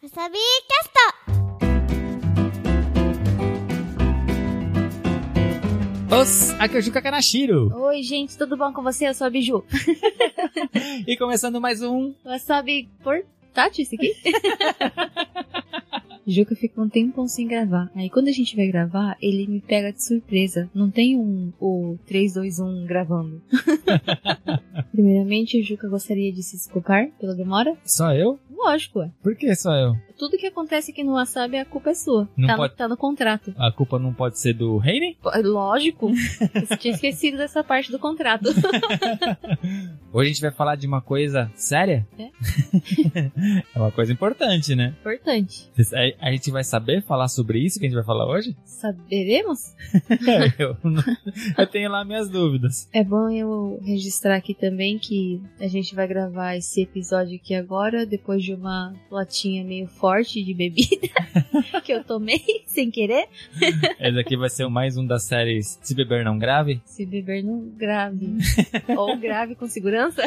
Wasabi Cast! Os, aqui é o Juca Kanashiro. Oi, gente, tudo bom com você? Eu sou a Biju. E começando mais um. Wasabi portátil esse aqui? Juca fica um tempão sem gravar. Aí quando a gente vai gravar, ele me pega de surpresa. Não tem um o 3, 2, 1 gravando. Primeiramente, o Juca gostaria de se desculpar pela demora. Só eu? Lógico, é. Por que só eu? Tudo que acontece aqui no Wasabi, a culpa é sua. Não tá, pode- no, tá no contrato. A culpa não pode ser do Heine? Pô, Lógico. Você tinha esquecido dessa parte do contrato. Hoje a gente vai falar de uma coisa séria? É. é uma coisa importante, né? Importante. A gente vai saber falar sobre isso que a gente vai falar hoje? Saberemos? eu, eu tenho lá minhas dúvidas. É bom eu registrar aqui também que a gente vai gravar esse episódio aqui agora, depois de uma latinha meio forte de bebida que eu tomei sem querer. Esse aqui vai ser mais um das séries Se Beber Não Grave. Se beber não grave. Ou grave com segurança.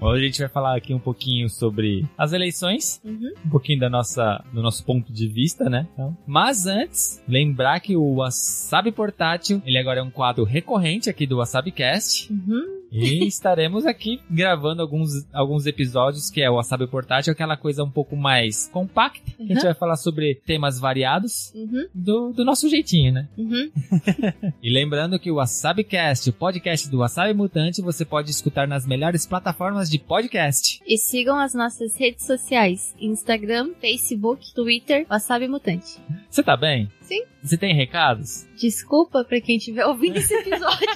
Hoje a gente vai falar aqui um pouquinho sobre as eleições, Uhum. um pouquinho da nossa, do nosso ponto de vista, né? Então, mas antes, lembrar que o Wasabi Portátil, ele agora é um quadro recorrente aqui do WasabiCast. Uhum. E estaremos aqui gravando alguns, alguns episódios que é o Wasabi Portátil, aquela coisa um pouco mais compacta. A gente Uhum. vai falar sobre temas variados Uhum. do, do nosso jeitinho, né? Uhum. E lembrando que o WasabiCast, o podcast do Wasabi Mutante, você pode escutar nas melhores plataformas de podcast. E sigam as nossas redes sociais: Instagram, Facebook, Twitter, Wasabi Mutante. Você tá bem? Sim. Você tem recados? Desculpa pra quem estiver ouvindo esse episódio.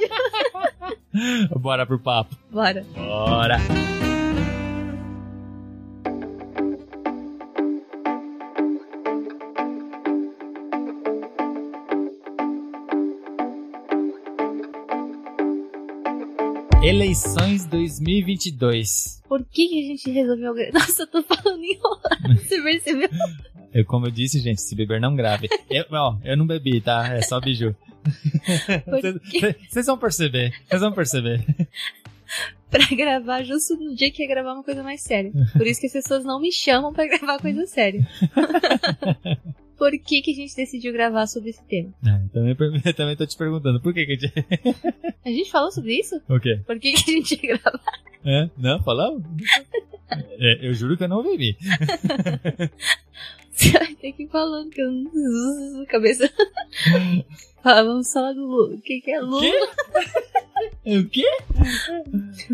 Bora pro papo. Bora. Bora! Eleições 2022. Por que, que a gente resolveu. Nossa, eu tô falando enrolado. Você percebeu? Eu, como eu disse, gente, se beber não grave. Eu, ó, eu não bebi, tá? É só biju. Vocês vão perceber. Vocês vão perceber. pra gravar justo no dia que ia gravar uma coisa mais séria. Por isso que as pessoas não me chamam pra gravar coisa séria. Por que, que a gente decidiu gravar sobre esse tema? É, também, per- também tô te perguntando, por que que a gente... A gente falou sobre isso? O quê? Por que, que a gente ia gravar? É? Não, falamos? É, eu juro que eu não bebi. Você vai ter que ir falando, que eu não cabeça. Fala, vamos falar do Lula. O que, que é Lula? O quê?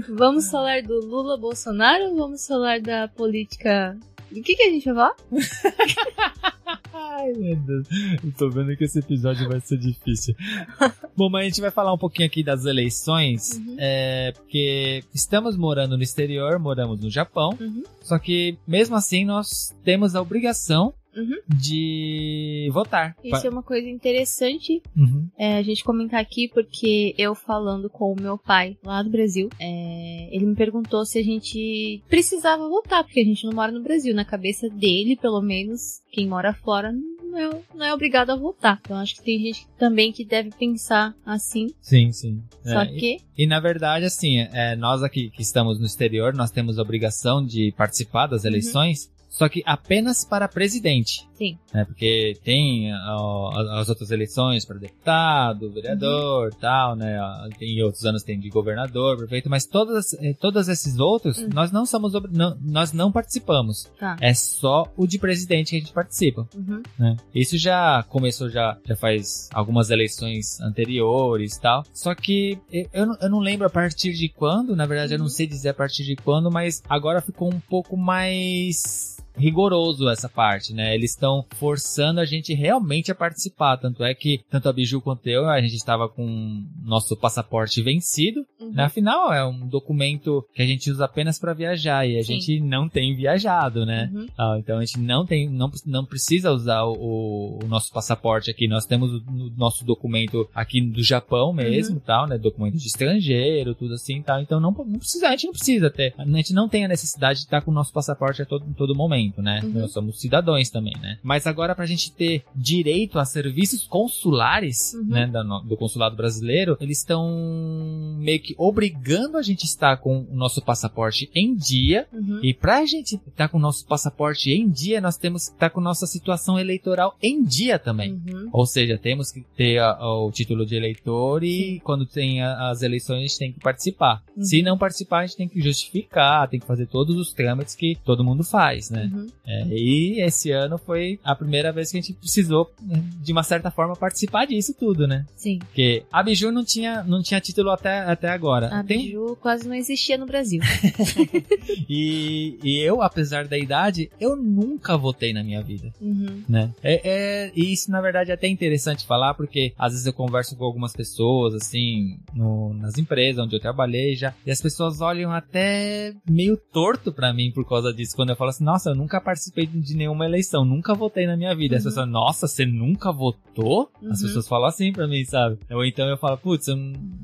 Vamos falar do Lula Bolsonaro ou vamos falar da política. O que, que a gente vai falar? Ai, meu Deus. Eu tô vendo que esse episódio vai ser difícil. Bom, mas a gente vai falar um pouquinho aqui das eleições, Uhum. é, porque estamos morando no exterior, moramos no Japão, Uhum. só que mesmo assim nós temos a obrigação Uhum. de votar. Isso é uma coisa interessante Uhum. é, a gente comentar aqui, porque eu falando com o meu pai lá do Brasil, é, ele me perguntou se a gente precisava votar, porque a gente não mora no Brasil. Na cabeça dele, pelo menos, quem mora fora não é, não é obrigado a votar. Então acho que tem gente também que deve pensar assim. Sim, sim. Só É, que. E na verdade, assim, é, nós aqui que estamos no exterior, nós temos a obrigação de participar das eleições, só que apenas para presidente. Sim. Né? Porque tem ó, as outras eleições para deputado, vereador, tal, né? Em outros anos tem de governador, prefeito, mas todas, eh, todos esses outros, Uhum. nós não somos, não, nós não participamos. Tá. É só o de presidente que a gente participa. Uhum. né? Isso já começou já, já faz algumas eleições anteriores e tal. Só que eu, eu, não, eu não lembro a partir de quando, na verdade eu não sei dizer a partir de quando, mas agora ficou um pouco mais rigoroso essa parte, né? Eles estão forçando a gente realmente a participar. Tanto é que, tanto a Biju quanto eu, a gente estava com nosso passaporte vencido. Uhum. Afinal, é um documento que a gente usa apenas para viajar e a Sim. gente não tem viajado, né? Uhum. Ah, então a gente não tem, não, não precisa usar o, o nosso passaporte aqui. Nós temos o, o nosso documento aqui do Japão mesmo, Uhum. tal, né? Documento de estrangeiro, tudo assim, tal. Então não, não precisa, a gente não precisa ter. A gente não tem a necessidade de estar com o nosso passaporte a todo, em todo momento, né? Uhum. Nós somos cidadãos também, né? Mas agora pra gente ter direito a serviços consulares, Uhum. né? da no- do consulado brasileiro, eles estão meio que obrigando a gente a estar com o nosso passaporte em dia Uhum. e pra gente estar com o nosso passaporte em dia, nós temos que estar com nossa situação eleitoral em dia também. Uhum. Ou seja, temos que ter a- o título de eleitor e Sim. quando tem a- as eleições a gente tem que participar. Uhum. Se não participar, a gente tem que justificar, tem que fazer todos os trâmites que todo mundo faz, né? Uhum. É, e esse ano foi a primeira vez que a gente precisou, de uma certa forma, participar disso tudo, né? Sim. Porque a Biju não tinha, não tinha título até, até agora. A Tem- Biju quase não existia no Brasil. E, e eu, apesar da idade, eu nunca votei na minha vida, Uhum. né? É, é- e isso, na verdade, é até interessante falar, porque às vezes eu converso com algumas pessoas, assim, no- nas empresas onde eu trabalhei já, e as pessoas olham até meio torto pra mim por causa disso, quando eu falo assim, nossa, eu nunca participei de nenhuma eleição, nunca votei na minha vida. As Uhum. pessoas, nossa, você nunca votou? As Uhum. pessoas falam assim pra mim, sabe? Ou então eu falo, putz, eu,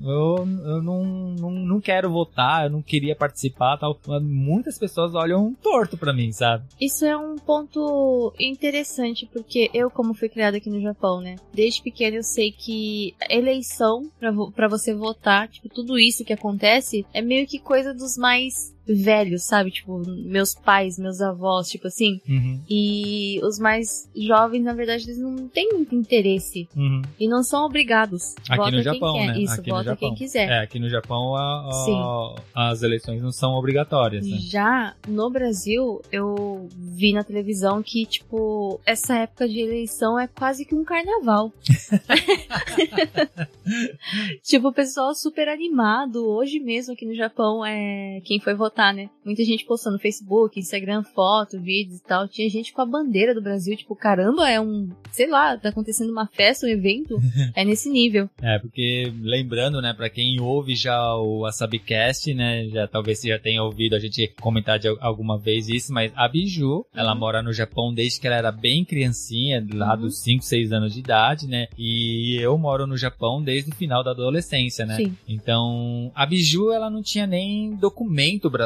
eu, eu não, não, não quero votar, eu não queria participar tal. Mas Muitas pessoas olham torto pra mim, sabe? Isso é um ponto interessante, porque eu, como fui criada aqui no Japão, né? Desde pequena eu sei que eleição pra, pra você votar, tipo, tudo isso que acontece é meio que coisa dos mais velhos, sabe? Tipo, meus pais, meus avós, tipo assim. Uhum, E os mais jovens, na verdade, eles não têm muito interesse. uhum. E não são obrigados. Aqui vota no Japão, quem quer. né? Isso, Aqui vota quem quiser. É, aqui no Japão a- a- as eleições não são obrigatórias, né? Já no Brasil, eu vi na televisão que, tipo, essa época de eleição é quase que um carnaval. tipo, o pessoal super animado. Hoje mesmo aqui no Japão, é quem foi votar, né? Muita gente postando no Facebook, Instagram, foto, vídeos e tal. Tinha gente com a bandeira do Brasil, tipo, caramba, é um, sei lá, tá acontecendo uma festa, um evento. é nesse nível. É, porque lembrando, né, pra quem ouve já o Wasabicast, né, já talvez você já tenha ouvido a gente comentar de al- alguma vez isso, mas a Biju, ela mora no Japão desde que ela era bem criancinha, lá Uhum. dos 5, 6 anos de idade, né, e eu moro no Japão desde o final da adolescência, né. Sim. Então, a Biju, ela não tinha nem documento brasileiro,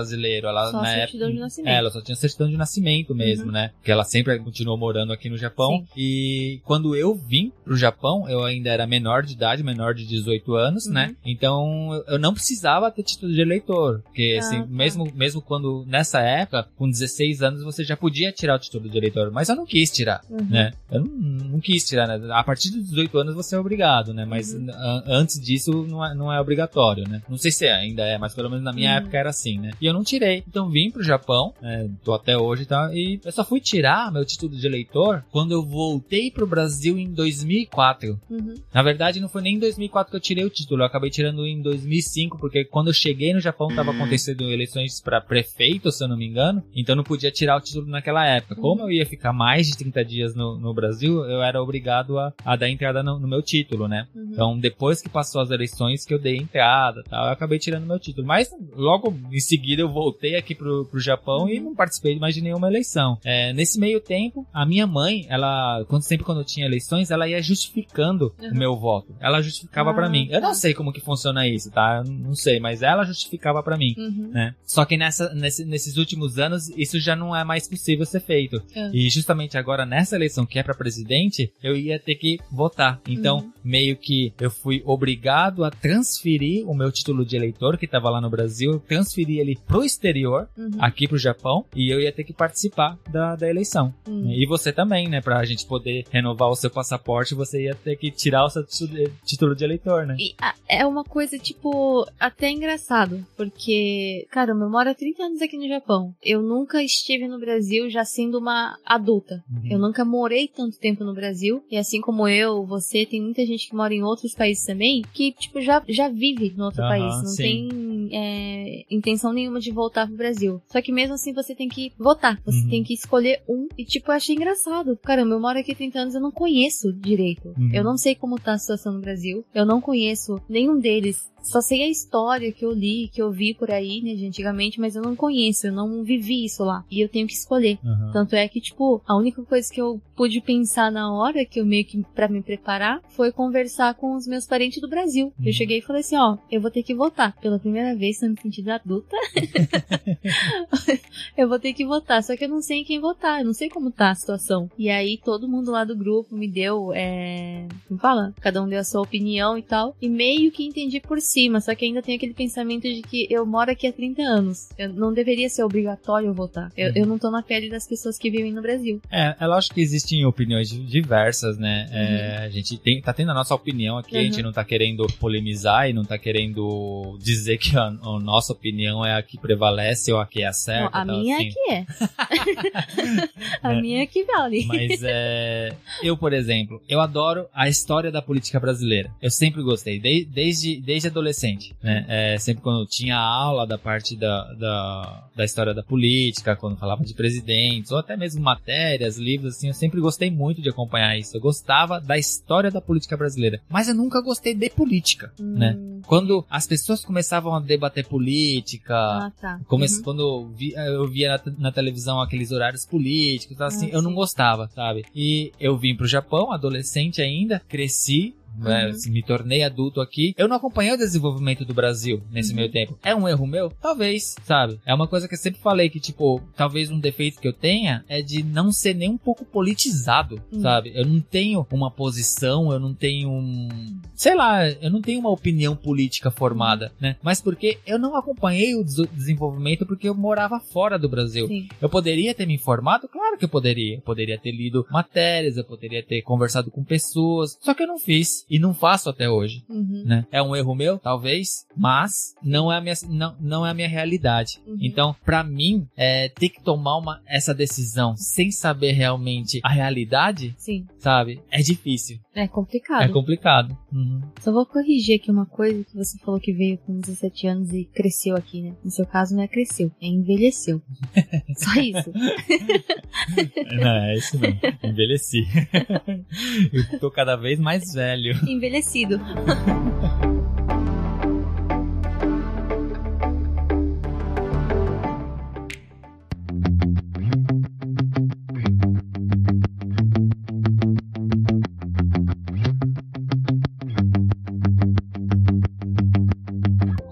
ela Só na certidão época, de nascimento. ela só tinha certidão de nascimento mesmo, Uhum. né? Porque ela sempre continuou morando aqui no Japão. Sim. E quando eu vim pro Japão, eu ainda era menor de idade, menor de 18 anos, Uhum. né? Então eu- não precisava ter título de eleitor. Porque, Ah, assim, tá. mesmo, mesmo quando, nessa época, com 16 anos, você já podia tirar o título de eleitor. Mas eu não quis tirar, Uhum. né? Eu não, não quis tirar, né? A partir dos 18 anos você é obrigado, né? Mas Uhum. antes disso não é, não é obrigatório, né? Não sei se ainda é, mas pelo menos na minha Uhum. época era assim, né? E eu não tirei. Então vim pro Japão, né? Tô até hoje e tal. E eu só fui tirar meu título de eleitor quando eu voltei pro Brasil em 2004. Uhum. Na verdade, não foi nem em 2004 que eu tirei o título. Eu acabei tirando em 2005, porque quando eu cheguei no Japão tava acontecendo eleições pra prefeito, se eu não me engano. Então eu não podia tirar o título naquela época. Como eu ia ficar mais de 30 dias no, no Brasil, eu era obrigado a, a dar entrada no, no meu título, né? Uhum. Então, depois que passou as eleições, que eu dei entrada tal, eu acabei tirando meu título. Mas logo em seguida eu voltei aqui pro, pro Japão e não participei mais de nenhuma eleição. É, nesse meio tempo, a minha mãe, ela, quando, sempre quando eu tinha eleições, ela ia justificando Uhum. o meu voto. Ela justificava Ah, pra mim. Eu não sei como que funciona isso, tá? Eu não sei, mas ela justificava pra mim. Uhum. Né? Só que nessa, nesse- nesses últimos anos, isso já não é mais possível ser feito. É. E justamente agora, nessa eleição que é pra presidente, eu ia ter que votar. Então, Uhum. meio que eu fui obrigado a transferir o meu título de eleitor, que tava lá no Brasil, transferir ele pro exterior, Uhum. aqui pro Japão, e eu ia ter que participar da, da eleição. Uhum. E você também, né? Pra gente poder renovar o seu passaporte, você ia ter que tirar o seu título de- eleitor, né? E a- é uma coisa, tipo, até engraçado. Porque, caramba, eu moro há 30 anos aqui no Japão. Eu nunca estive no Brasil já sendo uma adulta. Uhum. Eu nunca morei tanto tempo no Brasil. E assim como eu, você, tem muita gente que mora em outros países também, que, tipo, já, já vive no outro país. Não sim. tem tem é, intenção nenhuma de voltar pro Brasil. Só que mesmo assim você tem que votar. Você Uhum. tem que escolher um. E tipo, eu achei engraçado. Caramba, eu moro aqui há 30 anos, eu não conheço direito. Uhum. Eu não sei como tá a situação no Brasil. Eu não conheço nenhum deles. Só sei a história que eu li, que eu vi por aí, né, de antigamente, mas eu não conheço, eu não vivi isso lá. E eu tenho que escolher. Aham. Tanto é que, tipo, a única coisa que eu pude pensar na hora, que eu meio que, pra me preparar, foi conversar com os meus parentes do Brasil. Uhum. Eu cheguei e falei assim, ó, eu vou ter que votar. Pela primeira vez, tô me sentindo adulta. eu vou ter que votar, só que eu não sei em quem votar, eu não sei como tá a situação. E aí, todo mundo lá do grupo me deu, é... Como fala? Cada um deu a sua opinião e tal. E meio que entendi por cima, só que ainda tem aquele pensamento de que eu moro aqui há 30 anos. Eu não deveria ser obrigatório votar. Eu, Uhum. eu não tô na pele das pessoas que vivem no Brasil. É, é lógico que existem opiniões di- diversas, né? É, a gente tem, tá tendo a nossa opinião aqui, a gente Uhum. não tá querendo polemizar e não tá querendo dizer que a, a nossa opinião é a que prevalece ou a que é a certa. Não, a tal, minha assim. é que é. a É. minha é que vale. Mas é. Eu, por exemplo, eu adoro a história da política brasileira. Eu sempre gostei, de- desde, desde adolescente. Né? É, sempre quando tinha aula da parte da, da, da história da política, quando falava de presidentes, ou até mesmo matérias, livros, assim, eu sempre gostei muito de acompanhar isso. Eu gostava da história da política brasileira. Mas eu nunca gostei de política, né? Hum, Quando as pessoas começavam a debater política, Ah, tá. Come- Uhum. Quando eu, vi- eu via na, na televisão aqueles horários políticos, tal, assim, Ah, eu não gostava, sabe? E eu vim pro Japão, adolescente ainda, cresci. Né, Uhum. assim, me tornei adulto aqui. Eu não acompanhei o desenvolvimento do Brasil nesse Uhum. meio tempo. É um erro meu? Talvez, sabe? É uma coisa que eu sempre falei que, tipo, talvez um defeito que eu tenha é de não ser nem um pouco politizado, Hum. sabe? Eu não tenho uma posição, eu não tenho um. Sei lá, eu não tenho uma opinião política formada, né? Mas porque eu não acompanhei o des- desenvolvimento porque eu morava fora do Brasil. Sim. Eu poderia ter me informado? Claro que eu poderia. Eu poderia ter lido matérias, eu poderia ter conversado com pessoas. Só que eu não fiz. E não faço até hoje. Uhum. Né? É um erro meu, talvez, mas não é a minha, não, não é a minha realidade. Uhum. Então, pra mim, é, ter que tomar uma, essa decisão sem saber realmente a realidade, Sim. sabe? É difícil. É complicado. É complicado. Uhum. Só vou corrigir aqui uma coisa que você falou que veio com 17 anos e cresceu aqui, né? No seu caso não é cresceu, é envelheceu. Só isso. Não, é isso não. Envelheci. eu tô cada vez mais velho. Envelhecido.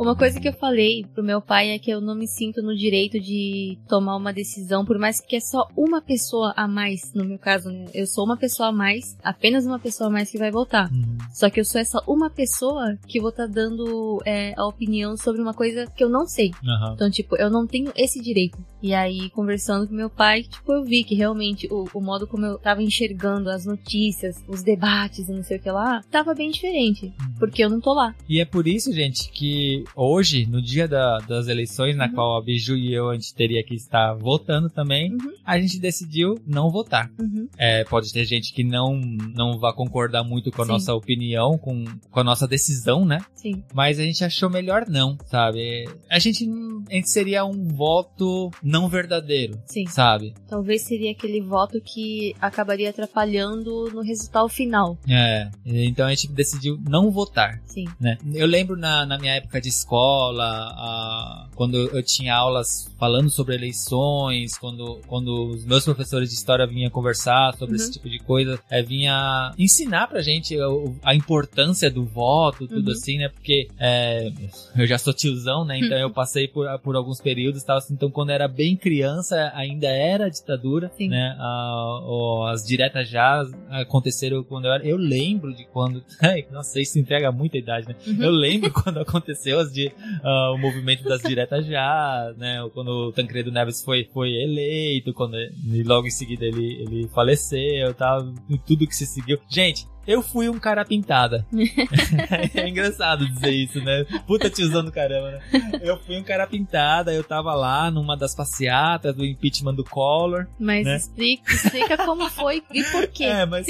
Uma coisa que eu falei pro meu pai é que eu não me sinto no direito de tomar uma decisão, por mais que é só uma pessoa a mais, no meu caso, né? Eu sou uma pessoa a mais, apenas uma pessoa a mais que vai votar. Uhum. Só que eu sou essa uma pessoa que vou estar dando é, a opinião sobre uma coisa que eu não sei. Aham. Então, tipo, eu não tenho esse direito. E aí, conversando com meu pai, tipo, eu vi que realmente o, o modo como eu tava enxergando as notícias, os debates e não sei o que lá, tava bem diferente. Porque eu não tô lá. E é por isso, gente, que hoje, no dia da- das eleições, na Uhum. qual a Biju e eu a gente teria que estar votando também, Uhum. a gente decidiu não votar. Uhum. É, pode ter gente que não, não vai concordar muito com a Sim. nossa opinião, com, com a nossa decisão, né? Sim. Mas a gente achou melhor não, sabe? A gente, a gente seria um voto não verdadeiro, Sim. sabe? Talvez seria aquele voto que acabaria atrapalhando no resultado final. É, então a gente decidiu não votar. Sim. né? Eu lembro na, na minha época de escola, a- quando eu tinha aulas falando sobre eleições, quando, quando os meus professores de história vinham conversar sobre Uhum. esse tipo de coisa, é, vinha ensinar pra gente o- a importância do voto, tudo Uhum. assim, né? Porque é, eu já sou tiozão, né? Então eu passei por, por alguns períodos e tal, assim, então quando eu era bem criança ainda era ditadura, Sim. né? A- as diretas já aconteceram quando eu era. Eu lembro de quando. Ai, nossa, isso entrega muita idade, né? Uhum. Eu lembro quando aconteceu as di- ah, o movimento das diretas já, né? Quando o Tancredo Neves foi, foi eleito, quando ele- logo em seguida ele, ele faleceu tal, e tudo que se seguiu. Gente, Eu fui um cara pintada. é engraçado dizer isso, né? Puta tiozão do caramba, né? Eu fui um cara pintada, eu tava lá numa das passeatas do impeachment do Collor. Mas né? explica, explica como foi e por quê. É, mas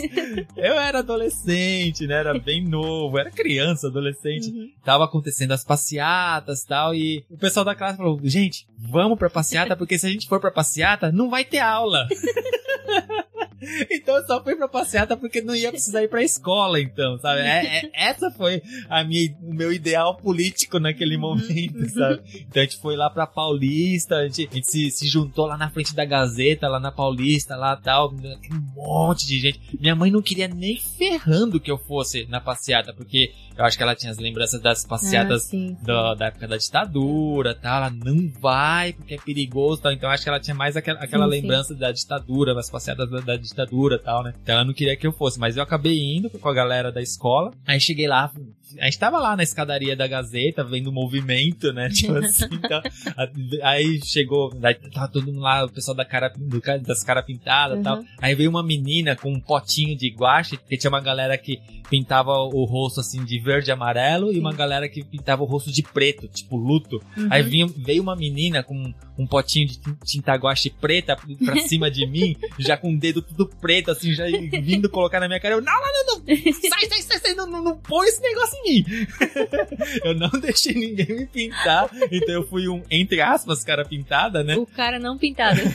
eu era adolescente, né? Era bem novo, era criança, adolescente. Uhum. Tava acontecendo as passeatas e tal, e o pessoal da classe falou: gente, vamos pra passeata, porque se a gente for pra passeata, não vai ter aula. Então eu só fui pra passeata porque não ia precisar ir pra escola, então, sabe? É, é- essa foi a minha, o meu ideal político naquele momento, sabe? Então a gente foi lá pra Paulista, a gente, a gente se, se juntou lá na frente da Gazeta, lá na Paulista, lá tal, aquele monte de gente. Minha mãe não queria nem ferrando que eu fosse na passeata, porque eu acho que ela tinha as lembranças das Ah, passeatas sim. da, da época da ditadura, tá? Ela não vai porque é perigoso, tal. Então acho que ela tinha mais aquela, aquela Sim, sim. lembrança da ditadura, das passeadas da, da ditadura, tal, né? Então ela não queria que eu fosse, mas eu acabei indo com a galera da escola. Aí cheguei lá, a gente tava lá na escadaria da Gazeta, vendo o movimento, né? Tipo assim, então, aí chegou, aí tava todo mundo lá, o pessoal da cara, do das caras pintadas e tal. Uhum. Aí veio uma menina com um potinho de guache, porque tinha uma galera que pintava o rosto assim de verde e amarelo e uma galera que pintava o rosto de preto, tipo luto. Uhum. Aí vinha, veio uma menina com um potinho de tin- tinta guache preta pra cima de mim, já com o dedo tudo preto, assim, já vindo colocar na minha cara. Eu, não, não, não, não, sai, sai, sai, sai, não, não, não põe esse negócio mim. eu não deixei ninguém me pintar, então eu fui um, entre aspas, cara pintada, né? O cara não pintado.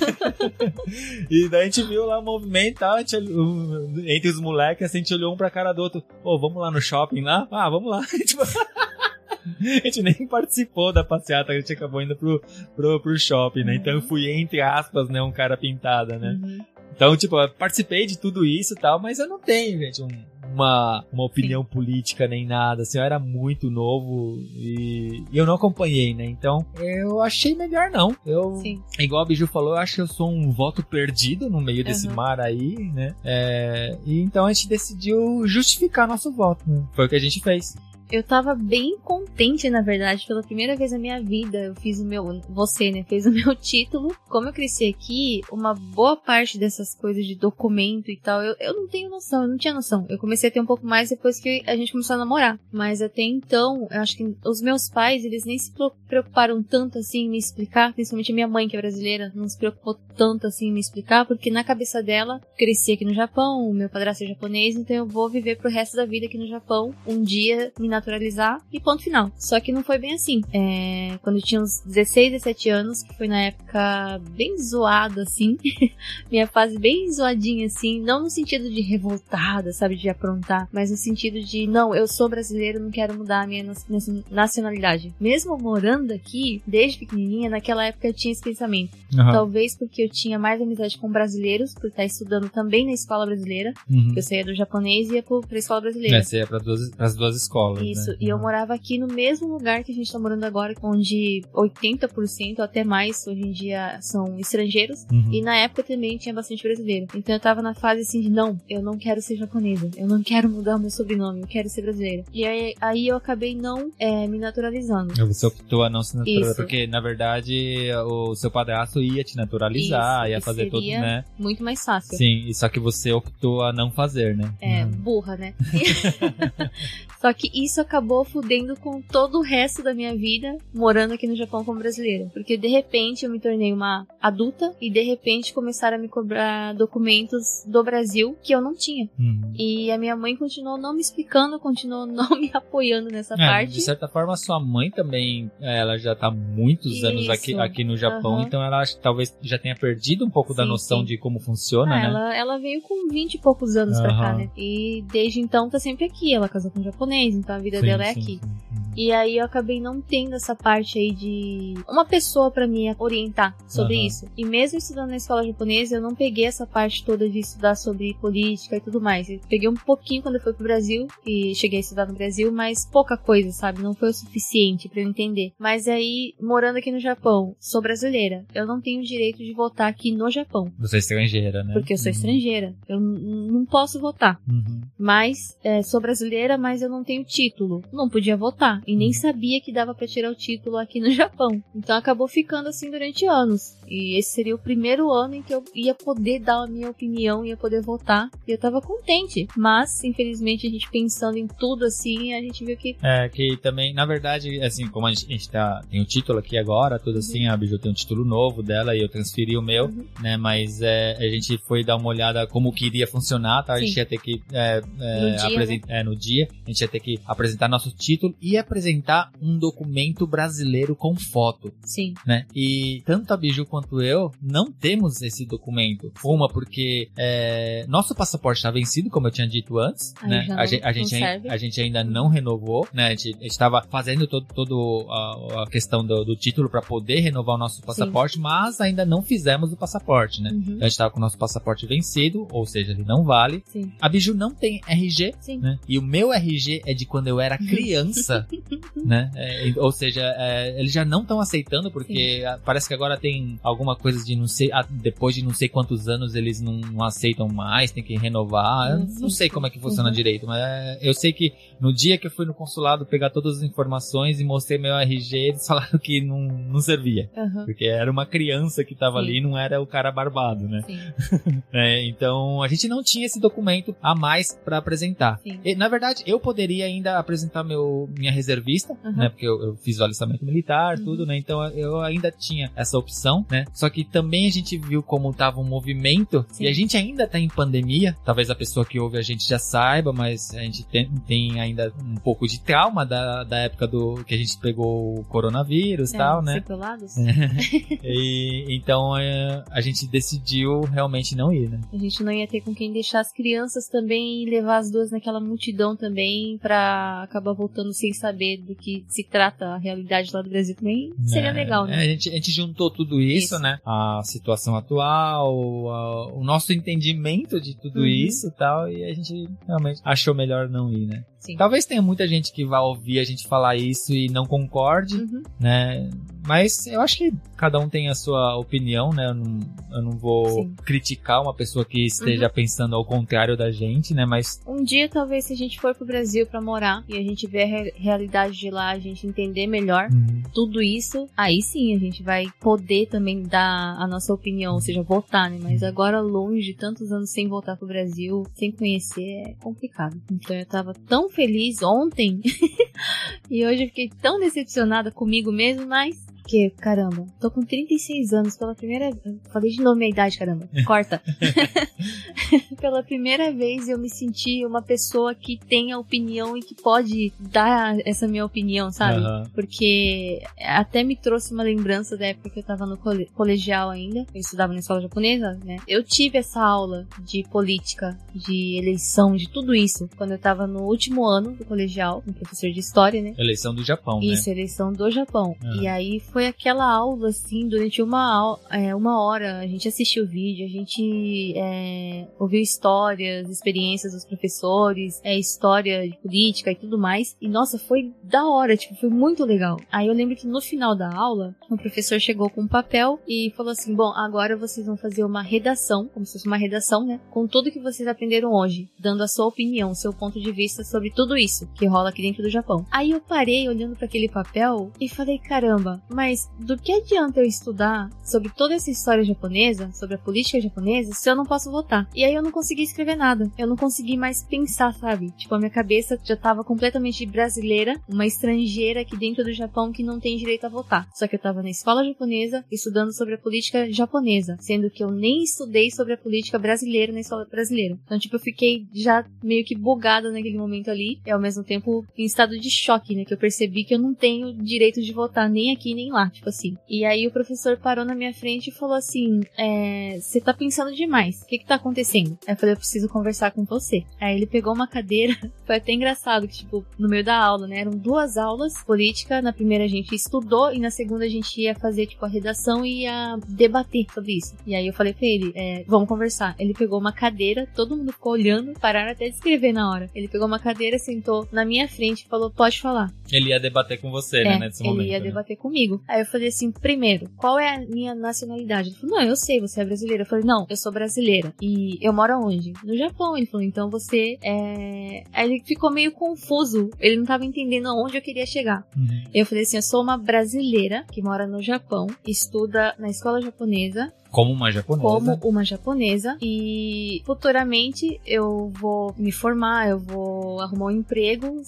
E daí a gente viu lá o movimento e tal, gente entre os moleques, assim, a gente olhou um pra cara do outro. Ô, vamos lá no shopping lá? Ah, vamos lá. Tipo, a gente nem participou da passeata, a gente acabou indo pro, pro, pro shopping, né? Então eu fui, entre aspas, né, um cara pintada, né? Uhum. Então, tipo, eu participei de tudo isso e tal, mas eu não tenho, gente, um- uma, uma opinião política nem nada. Assim, eu era muito novo e, e eu não acompanhei, né? Então, eu achei melhor não. Eu, Sim. igual a Biju falou, eu acho que eu sou um voto perdido no meio desse Uhum. mar aí, né? É, e então a gente decidiu justificar nosso voto, né? Foi o que a gente fez. Eu tava bem contente, na verdade, pela primeira vez na minha vida. Eu fiz o meu. Você, né? Fez o meu título. Como eu cresci aqui, uma boa parte dessas coisas de documento e tal, eu, eu não tenho noção, eu não tinha noção. Eu comecei a ter um pouco mais depois que a gente começou a namorar. Mas até então, eu acho que os meus pais, eles nem se preocuparam tanto assim em me explicar, principalmente a minha mãe, que é brasileira, não se preocupou tanto assim em me explicar, porque na cabeça dela, cresci aqui no Japão, o meu padrasto é japonês, então eu vou viver pro resto da vida aqui no Japão, um dia me naturalizar e ponto final. Só que não foi bem assim. É, quando eu tinha uns 16, 17 anos, que foi na época bem zoada, assim, minha fase bem zoadinha, assim, não no sentido de revoltada, sabe, de aprontar, mas no sentido de, não, eu sou brasileiro, não quero mudar a minha nacionalidade. Mesmo morando aqui, desde pequenininha, naquela época eu tinha esse pensamento. Talvez porque eu tinha mais amizade com brasileiros, por estar estudando também na escola brasileira. Uhum. Eu saía do japonês e ia pra escola brasileira. É, você ia para duas, pras duas escolas. Isso, e eu morava aqui no mesmo lugar que a gente tá morando agora, onde 80% ou até mais hoje em dia são estrangeiros. Uhum. E na época também tinha bastante brasileiro. Então eu tava na fase assim de não, eu não quero ser japonesa, eu não quero mudar o meu sobrenome, eu quero ser brasileira. E aí, aí eu acabei não é, me naturalizando. Você optou a não se naturalizar, porque na verdade o seu padrasto ia te naturalizar, Isso, ia fazer tudo, né? Muito mais fácil. Sim, e só que você optou a não fazer, né? É, Uhum. burra, né? Só que isso acabou fudendo com todo o resto da minha vida morando aqui no Japão como brasileira. Porque de repente eu me tornei uma adulta e de repente começaram a me cobrar documentos do Brasil que eu não tinha. Uhum. E a minha mãe continuou não me explicando, continuou não me apoiando nessa É, parte. de certa forma, sua mãe também, é, ela já tá muitos anos Isso. aqui, aqui no Japão, Aham. então ela acho que talvez já tenha perdido um pouco da Sim, noção sim. de como funciona, Ah, né? ela, ela veio com 20 e poucos anos pra cá, né? E desde então tá sempre aqui. Ela casou com um japonês, então a vida Sim, dela é sim, aqui. sim. E aí eu acabei não tendo essa parte aí de uma pessoa pra me orientar sobre Aham. isso. E mesmo estudando na escola japonesa, eu não peguei essa parte toda de estudar sobre política e tudo mais. Eu peguei um pouquinho quando eu fui pro Brasil e cheguei a estudar no Brasil, mas pouca coisa, sabe? Não foi o suficiente pra eu entender. Mas aí, morando aqui no Japão, sou brasileira. Eu não tenho direito de votar aqui no Japão. Você é estrangeira, né? Porque eu sou Uhum. estrangeira. Eu não posso votar. Uhum. Mas, é, sou brasileira, mas eu não tenho título. Não podia votar. E nem sabia que dava para tirar o título aqui no Japão. Então acabou ficando assim durante anos. E esse seria o primeiro ano em que eu ia poder dar a minha opinião, ia poder votar. E eu tava contente. Mas, infelizmente, a gente pensando em tudo assim, a gente viu que. É, que também, na verdade, assim, como a gente, a gente tá, tem o título aqui agora, tudo uhum. assim, a Biju tem um título novo dela e eu transferi o meu, uhum. né? Mas é, a gente foi dar uma olhada como que iria funcionar, tá? A gente ia ter que é, é, apresentar né? é, no dia, a gente ia ter que apresentar nosso título e apresentar um documento brasileiro com foto. Sim. Né? E tanto a Biju quanto eu não temos esse documento. Uma, porque é, nosso passaporte está vencido, como eu tinha dito antes, né? A, gente, a, gente, a, gente, ainda não renovou, né? A gente estava fazendo todo, todo a, a questão do, do título para poder renovar o nosso passaporte, Sim. mas ainda não fizemos o passaporte, né? Uhum. Então a gente estava com o nosso passaporte vencido, ou seja, ele não vale. Sim. A Biju não tem RG, Sim. né? E o meu RG é de quando eu era criança, né? É, ou seja, é, eles já não estão aceitando porque Sim. parece que agora tem alguma coisa de não sei, depois de não sei quantos anos eles não, não aceitam mais, tem que renovar. Eu não sei como é que funciona uhum. direito, mas é, eu sei que no dia que eu fui no consulado pegar todas as informações e mostrei meu RG, eles falaram que não, não servia. Uhum. Porque era uma criança que tava Sim. ali, não era o cara barbado, né? é, então a gente não tinha esse documento a mais para apresentar. E, na verdade, eu poderia ainda apresentar meu, minha reservista, uhum. né? Porque eu, eu, fiz o alistamento militar, uhum. tudo, né? Então eu ainda tinha essa opção, né? Só que também a gente viu como tava um movimento Sim. e a gente ainda tá em pandemia. Talvez a pessoa que ouve a gente já saiba, mas a gente tem, tem ainda um pouco de trauma da, da época do que a gente pegou o coronavírus e é, tal, né? Sepulados. e, então é, a gente decidiu realmente não ir, né? A gente não ia ter com quem deixar as crianças também e levar as duas naquela multidão também pra acabar voltando sem saber do que se trata a realidade lá do Brasil também. Seria é, legal, né? É, a, gente, a gente juntou tudo isso, isso. né? A situação atual, a, o nosso entendimento de tudo uhum. isso e tal, e a gente realmente achou melhor não ir, né? Sim. Talvez tenha muita gente que vá ouvir a gente falar isso e não concorde, uhum. né? Mas eu acho que cada um tem a sua opinião, né? Eu não, eu não vou Sim. criticar uma pessoa que esteja uhum. pensando ao contrário da gente, né? Mas. Um dia, talvez, se a gente for pro Brasil para morar e a gente ver a re realidade de lá, a gente entender melhor uhum. tudo isso, aí sim a gente vai poder também dar a nossa opinião, ou seja, votar, né? Mas agora, longe, tantos anos sem voltar pro Brasil, sem conhecer, é complicado. Então eu tava tão feliz ontem e hoje eu fiquei tão decepcionada comigo mesmo, mas porque, caramba, tô com 36 anos pela primeira Falei de novo minha idade, caramba. Corta. pela primeira vez eu me senti uma pessoa que tem a opinião e que pode dar essa minha opinião, sabe? Uhum. Porque até me trouxe uma lembrança da época que eu tava no colegial ainda. Eu estudava na escola japonesa, né? Eu tive essa aula de política, de eleição, de tudo isso, quando eu tava no último ano do colegial, um professor de história, né? Eleição do Japão, isso, né? Isso, eleição do Japão. Uhum. E aí foi foi aquela aula, assim, durante uma, é, uma hora. A gente assistiu vídeo, a gente é, ouviu histórias, experiências dos professores, é, história de política e tudo mais. E nossa, foi da hora, tipo, foi muito legal. Aí eu lembro que no final da aula, o professor chegou com um papel e falou assim: Bom, agora vocês vão fazer uma redação, como se fosse uma redação, né? Com tudo que vocês aprenderam hoje, dando a sua opinião, seu ponto de vista sobre tudo isso que rola aqui dentro do Japão. Aí eu parei olhando para aquele papel e falei: caramba, mas mas do que adianta eu estudar sobre toda essa história japonesa, sobre a política japonesa, se eu não posso votar? E aí eu não consegui escrever nada. Eu não consegui mais pensar, sabe? Tipo, a minha cabeça já tava completamente brasileira, uma estrangeira aqui dentro do Japão que não tem direito a votar. Só que eu tava na escola japonesa estudando sobre a política japonesa, sendo que eu nem estudei sobre a política brasileira na escola brasileira. Então, tipo, eu fiquei já meio que bugada naquele momento ali, e ao mesmo tempo em estado de choque, né? Que eu percebi que eu não tenho direito de votar nem aqui nem lá lá, tipo assim. E aí o professor parou na minha frente e falou assim: Você é, tá pensando demais, o que que tá acontecendo? Aí eu falei: Eu preciso conversar com você. Aí ele pegou uma cadeira, foi até engraçado, que tipo, no meio da aula, né? Eram duas aulas política, na primeira a gente estudou e na segunda a gente ia fazer, tipo, a redação e ia debater sobre isso. E aí eu falei pra ele: é, Vamos conversar. Ele pegou uma cadeira, todo mundo ficou olhando, pararam até de escrever na hora. Ele pegou uma cadeira, sentou na minha frente e falou: Pode falar. Ele ia debater com você, né, é, né, nesse ele momento. Ia né? debater comigo. Aí eu falei assim, primeiro, qual é a minha nacionalidade? Ele falou, não, eu sei, você é brasileira. Eu falei, não, eu sou brasileira. E eu moro onde? No Japão. Ele falou, então você é... Aí ele ficou meio confuso. Ele não tava entendendo aonde eu queria chegar. Uhum. Eu falei assim, eu sou uma brasileira que mora no Japão, estuda na escola japonesa, Como uma japonesa. como uma japonesa e futuramente eu vou me formar, eu vou arrumar um emprego,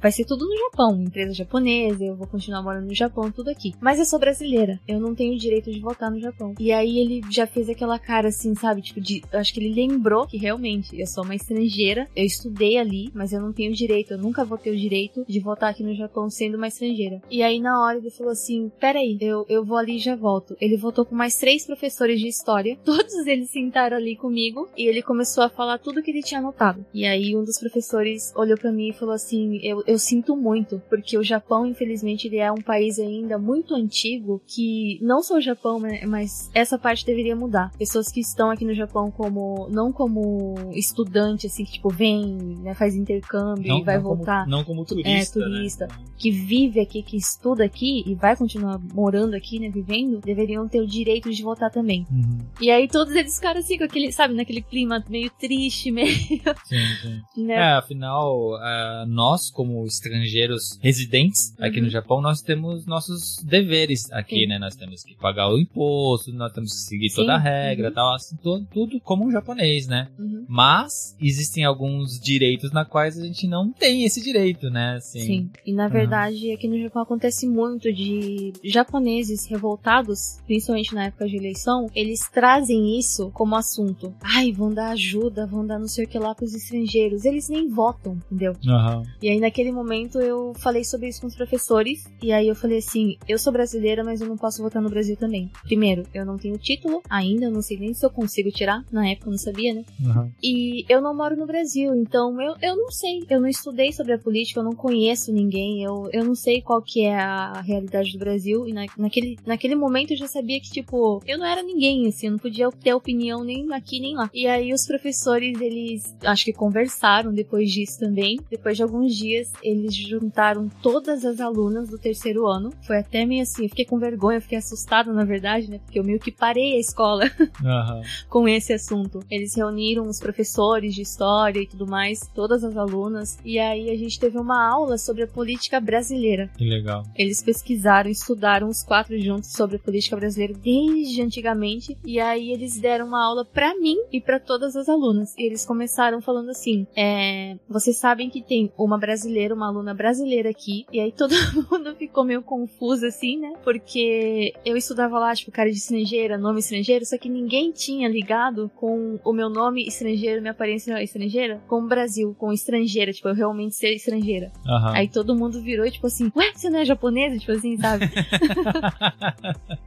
vai ser tudo no Japão, empresa japonesa, eu vou continuar morando no Japão, tudo aqui. Mas eu sou brasileira, eu não tenho direito de votar no Japão. E aí ele já fez aquela cara assim, sabe, tipo de, eu acho que ele lembrou que realmente eu sou uma estrangeira, eu estudei ali, mas eu não tenho direito, eu nunca vou ter o direito de votar aqui no Japão sendo uma estrangeira. E aí na hora ele falou assim, peraí, eu, eu vou ali e já volto. Ele votou com mais três professores de história, todos eles sentaram ali comigo e ele começou a falar tudo que ele tinha anotado. E aí um dos professores olhou pra mim e falou assim, eu, eu sinto muito, porque o Japão, infelizmente, ele é um país ainda muito antigo que não só o Japão, né, mas essa parte deveria mudar. Pessoas que estão aqui no Japão como não como estudante assim que tipo vem, né, faz intercâmbio e vai como- voltar não como turista. É, turista. Né? que vive aqui, que estuda aqui e vai continuar morando aqui, né, vivendo, deveriam ter o direito de votar também. Uhum. E aí todos eles ficaram assim, com aquele, sabe, naquele clima meio triste, meio, Sim, sim. né? É, afinal, ah, nós, como estrangeiros residentes aqui Uhum. no Japão, nós temos nossos deveres aqui, Sim. né? Nós temos que pagar o imposto, nós temos que seguir Sim, toda a regra, uhum. tal, assim, to- tudo como um japonês, né? Uhum. Mas existem alguns direitos na quais a gente não tem esse direito, né? Assim, Sim. E na verdade, aqui no Japão acontece muito de japoneses revoltados, principalmente na época de eleição, eles trazem isso como assunto. Ai, vão dar ajuda, vão dar não sei o que lá pros estrangeiros. Eles nem votam, entendeu? Aham. E aí, naquele momento, eu falei sobre isso com os professores. E aí, eu falei assim: eu sou brasileira, mas eu não posso votar no Brasil também. Primeiro, eu não tenho título ainda, eu não sei nem se eu consigo tirar. Na época, eu não sabia, né? aham. E eu não moro no Brasil, então eu, eu não sei. Eu não estudei sobre a política, eu não conheço ninguém, eu, eu não sei qual que é a realidade do Brasil. E na, naquele, naquele momento eu já sabia que, tipo, eu não era ninguém, assim, eu não podia ter opinião nem aqui nem lá. E aí os professores, eles acho que conversaram depois disso também. Depois de alguns dias, eles juntaram todas as alunas do terceiro ano. Foi até meio assim, eu fiquei com vergonha, eu fiquei assustada, na verdade, né? Porque eu meio que parei a escola Aham. com esse assunto. Eles reuniram os professores de história e tudo mais, todas as alunas, e aí a gente teve uma aula sobre a política brasileira. Que legal. Eles pesquisaram, estudaram os quatro juntos sobre a política brasileira desde antigamente, e aí eles deram uma aula pra mim e pra todas as alunas. E eles começaram falando assim: é, vocês sabem que tem uma brasileira, uma aluna brasileira aqui, e aí todo mundo ficou meio confuso assim, né? Porque eu estudava lá, tipo, cara de estrangeira, nome estrangeiro, só que ninguém tinha ligado com o meu nome estrangeiro, minha aparência estrangeira, com o Brasil, com estrangeira, tipo, eu realmente ser estrangeira. Aham. Aí todo mundo virou, tipo assim, ué, você não é japonesa? Tipo assim, sabe?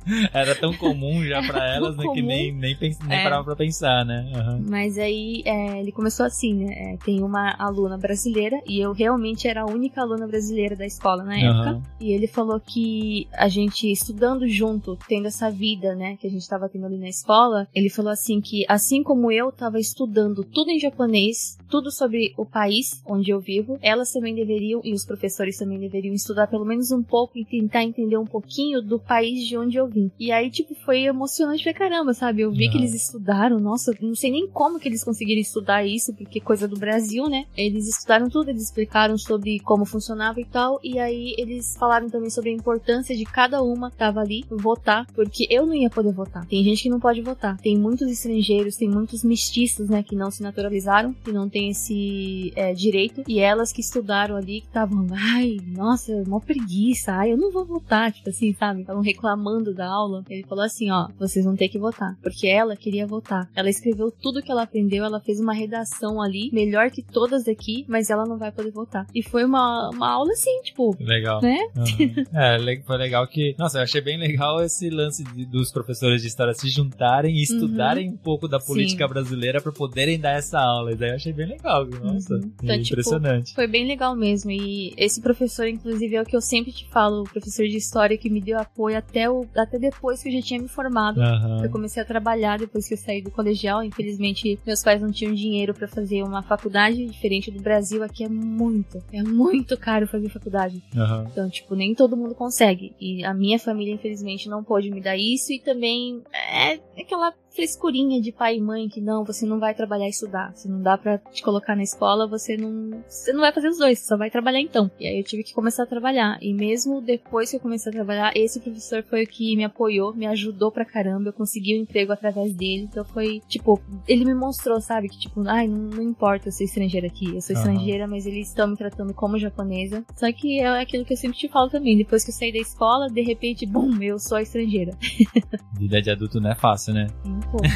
Era tão comum já pra Elas, né? Que nem, nem, pens- nem É. parava pra pensar, né? Aham. Mas aí é, ele começou assim, né? É, tem uma aluna brasileira, e eu realmente era a única aluna brasileira da escola na época. Aham. E ele falou que a gente estudando junto, tendo essa vida, né, que a gente tava tendo ali na escola, ele falou assim que assim como eu tava estudando tudo em japonês, tudo sobre o país onde eu vivo, elas também deveriam e os professores também deveriam estudar pelo menos um pouco e tentar entender um pouquinho do país de onde eu vim. E aí tipo foi emocionante pra caramba, sabe? Eu vi que eles estudaram, nossa, não sei nem como que eles conseguiram estudar isso, porque coisa do Brasil, né? Eles estudaram tudo, eles explicaram sobre como funcionava e tal, e aí eles falaram também sobre a importância de cada uma que tava ali votar, porque eu não ia poder votar. Tem gente que não pode votar. Tem muitos estrangeiros, tem muitos mestiços, né, que não se naturalizaram, que não tem esse é, direito, e elas que estudaram ali, que estavam, ai, nossa, mó preguiça, ai, eu não vou votar, tipo assim, sabe? Estavam reclamando da aula. Ele falou assim, ó, vocês vão ter que votar, porque ela queria votar. Ela escreveu tudo que ela aprendeu, ela fez uma redação ali, melhor que todas aqui, mas ela não vai poder votar. E foi uma, uma aula assim, tipo, Legal. né? Aham. É, foi legal que. Nossa, eu achei bem legal esse lance de- dos professores de história se juntarem e estudarem um pouco da política Sim. brasileira pra poderem dar essa aula. E daí eu achei bem legal. Nossa, Uhum. Então, tipo, impressionante. Foi bem legal mesmo. E esse professor, inclusive, é o que eu sempre te falo, o professor de história que me deu apoio até, o, até depois que eu já tinha me formado. Aham. Eu comecei a trabalhar depois que eu saí do colegial. Infelizmente, meus pais não tinham dinheiro pra fazer uma faculdade diferente do Brasil. Aqui é muito, é muito caro fazer faculdade. Aham. Então, tipo, nem todo mundo consegue. E a minha família, infelizmente, não pôde me dar isso. E também é aquela frescurinha de pai e mãe que não, você não vai trabalhar e estudar. Se não dá pra te colocar na escola, você não. Você não vai fazer os dois, você só vai trabalhar então. E aí eu tive que começar a trabalhar. E mesmo depois que eu comecei a trabalhar, esse professor foi o que me apoiou, me ajudou pra caramba. Eu consegui o um emprego através dele. Então foi, tipo, ele me mostrou, sabe? Que, tipo, ai, não, não importa eu ser estrangeira aqui. Eu sou Aham. estrangeira, mas eles estão me tratando como japonesa. Só que é aquilo que eu sempre te falo também. Depois que eu saí da escola, de repente, bum, eu sou estrangeira. Vida de adulto não é fácil, né? Um pouco.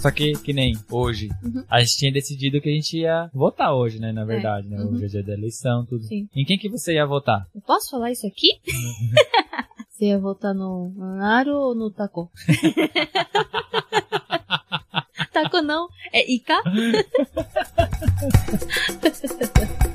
Só que, que nem hoje, Uhum. a gente tinha decidido que a gente ia votar hoje, né? Na verdade, né? Uhum. É dia da eleição, tudo. Sim. Em quem que você ia votar? Eu posso falar isso aqui? Você ia votar no Naru ou no Taco? Taco não, é Ika?